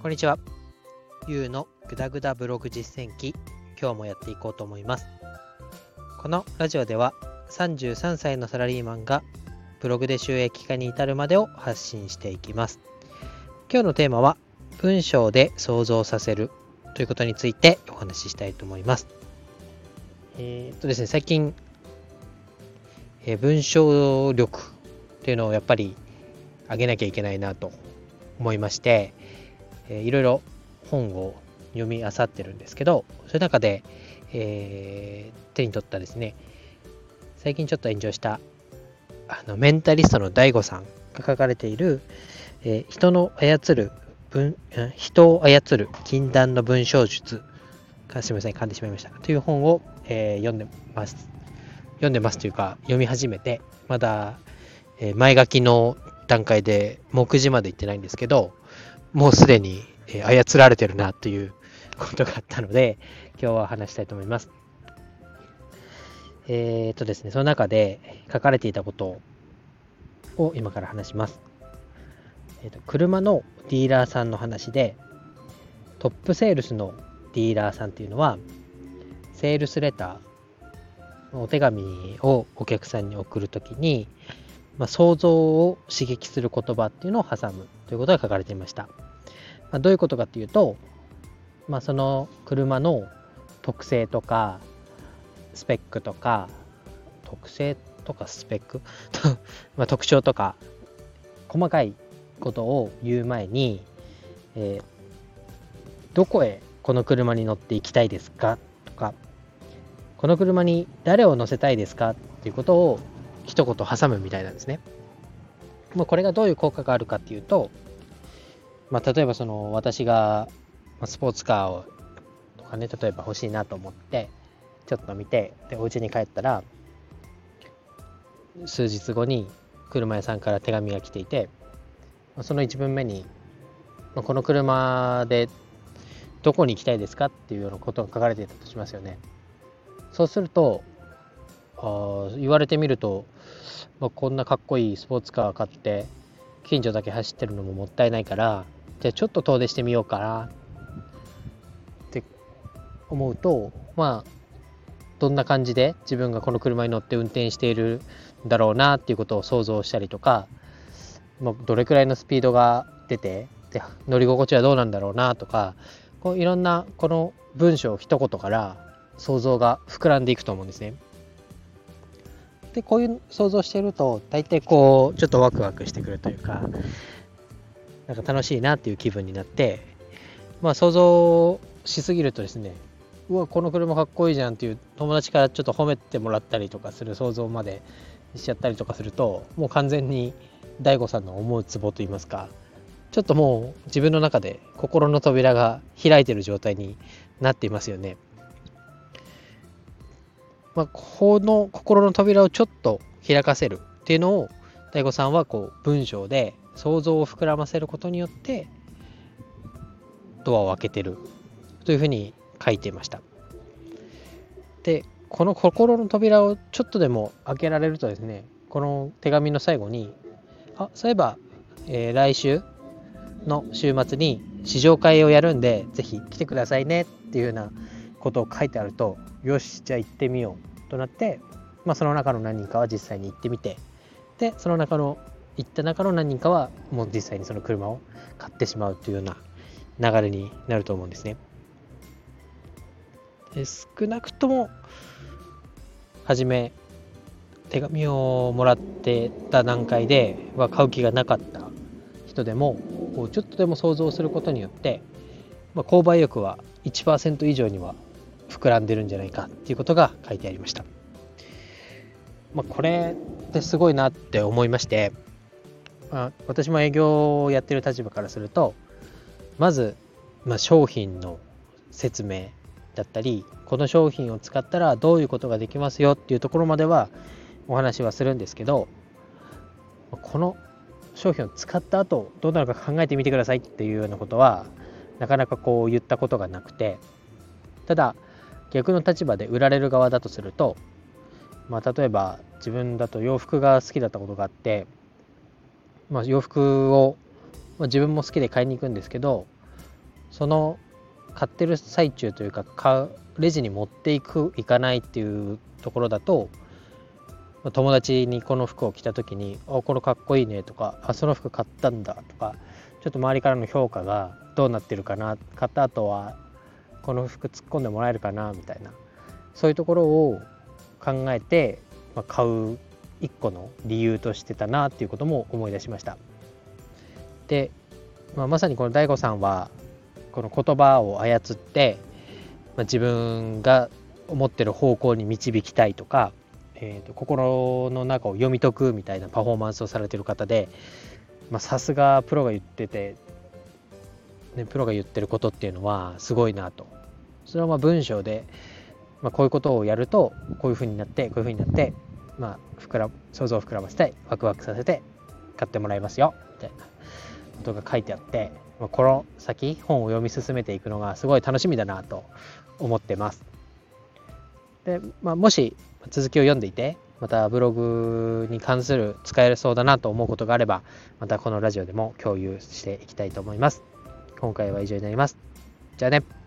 こんにちは。ゆうのぐだぐだブログ実践記、今日もやっていこうと思います。このラジオでは33歳のサラリーマンがブログで収益化に至るまでを発信していきます。今日のテーマは文章で想像させるということについてお話ししたいと思います。えー、っとですね、最近、えー、文章力っていうのをやっぱり上げなきゃいけないなと思いまして、えー、いろいろ本を読み漁ってるんですけど、そういう中で、えー、手に取ったですね、最近ちょっと炎上したあのメンタリストの DAIGO さんが書かれている、えー、人の操る文人を操る禁断の文章術すみません噛んでしまいました。という本を、えー、読んでます。読んでますというか読み始めてまだ、えー、前書きの段階で目次まで行ってないんですけどもうすでに、操られてるなということがあったので、今日は話したいと思います。えー、っとですね、その中で書かれていたことを今から話します。えー、っと車のディーラーさんの話で、トップセールスのディーラーさんっていうのは、セールスレター、お手紙をお客さんに送るときに、まあ、想像を刺激する言葉っていうのを挟むということが書かれていました。まあ、どういうことかっていうと、まあ、その車の特性とかスペックとか特性とかスペック？ま特徴とか細かいことを言う前に、えー、どこへこの車に乗って行きたいですかとかこの車に誰を乗せたいですかっていうことを一言挟むみたいなんですね。もうこれがどういう効果があるかっていうと、まあ、例えばその私がスポーツカーをとかね例えば欲しいなと思ってちょっと見てでお家に帰ったら数日後に車屋さんから手紙が来ていてその1文目にこの車でどこに行きたいですかっていうようなことが書かれていたとしますよね。そうするとあ言われてみると、まあ、こんなかっこいいスポーツカー買って近所だけ走ってるのももったいないからじゃあちょっと遠出してみようかなって思うとまあどんな感じで自分がこの車に乗って運転しているんだろうなっていうことを想像したりとか、まあ、どれくらいのスピードが出てで乗り心地はどうなんだろうなとかこういろんなこの文章一言から想像が膨らんでいくと思うんですね。でこういう想像してると大体こうちょっとワクワクしてくるというかなんか楽しいなっていう気分になってまあ想像しすぎるとですねうわこの車かっこいいじゃんっていう友達からちょっと褒めてもらったりとかする想像までしちゃったりとかするともう完全に DAIGO さんの思うツボといいますかちょっともう自分の中で心の扉が開いてる状態になっていますよね。まあ、この心の扉をちょっと開かせるっていうのを DAIGO さんはこう文章で想像を膨らませることによってドアを開けてるというふうに書いていました。でこの心の扉をちょっとでも開けられるとですねこの手紙の最後にあそういえば、えー、来週の週末に試乗会をやるんでぜひ来てくださいねっていうようなことを書いてあるとよしじゃあ行ってみようとなって、まあ、その中の何人かは実際に行ってみてでその中の行った中の何人かはもう実際にその車を買ってしまうというような流れになると思うんですね。で少なくとも初め手紙をもらってた段階では買う気がなかった人でもちょっとでも想像することによって、まあ、購買欲は1%以上には膨らんでるんじゃないかっていうことが書いてありました。まあ、これってすごいなって思いまして、まあ、私も営業をやってる立場からするとまず、まあ、商品の説明だったりこの商品を使ったらどういうことができますよっていうところまではお話はするんですけどこの商品を使った後どうなるか考えてみてくださいっていうようなことはなかなかこう言ったことがなくてただ逆の立場で売られる側だとすると、まあ、例えば自分だと洋服が好きだったことがあって、まあ、洋服を、まあ、自分も好きで買いに行くんですけどその買ってる最中というか買うレジに持っていく行かないっていうところだと友達にこの服を着た時に「あこれかっこいいね」とか「あその服買ったんだ」とかちょっと周りからの評価がどうなってるかな買った後はこの服突っ込んでもらえるかなみたいなそういうところを考えて、まあ、買う一個の理由としてたなっていうことも思い出しました。で、まあ、まさにこの DAIGO さんはこの言葉を操って、まあ、自分が思ってる方向に導きたいとか、えー、と心の中を読み解くみたいなパフォーマンスをされてる方でさすがプロが言ってて、ね、プロが言ってることっていうのはすごいなとそれはま文章で、まあ、こういうことをやるとこういうふうになってこういうふうになってまあ膨ら想像を膨らませてワクワクさせて買ってもらいますよみたいなことが書いてあって、まあ、この先本を読み進めていくのがすごい楽しみだなと思ってます。で、まあ、もし続きを読んでいてまたブログに関する使えそうだなと思うことがあればまたこのラジオでも共有していきたいと思います。今回は以上になります。じゃあね。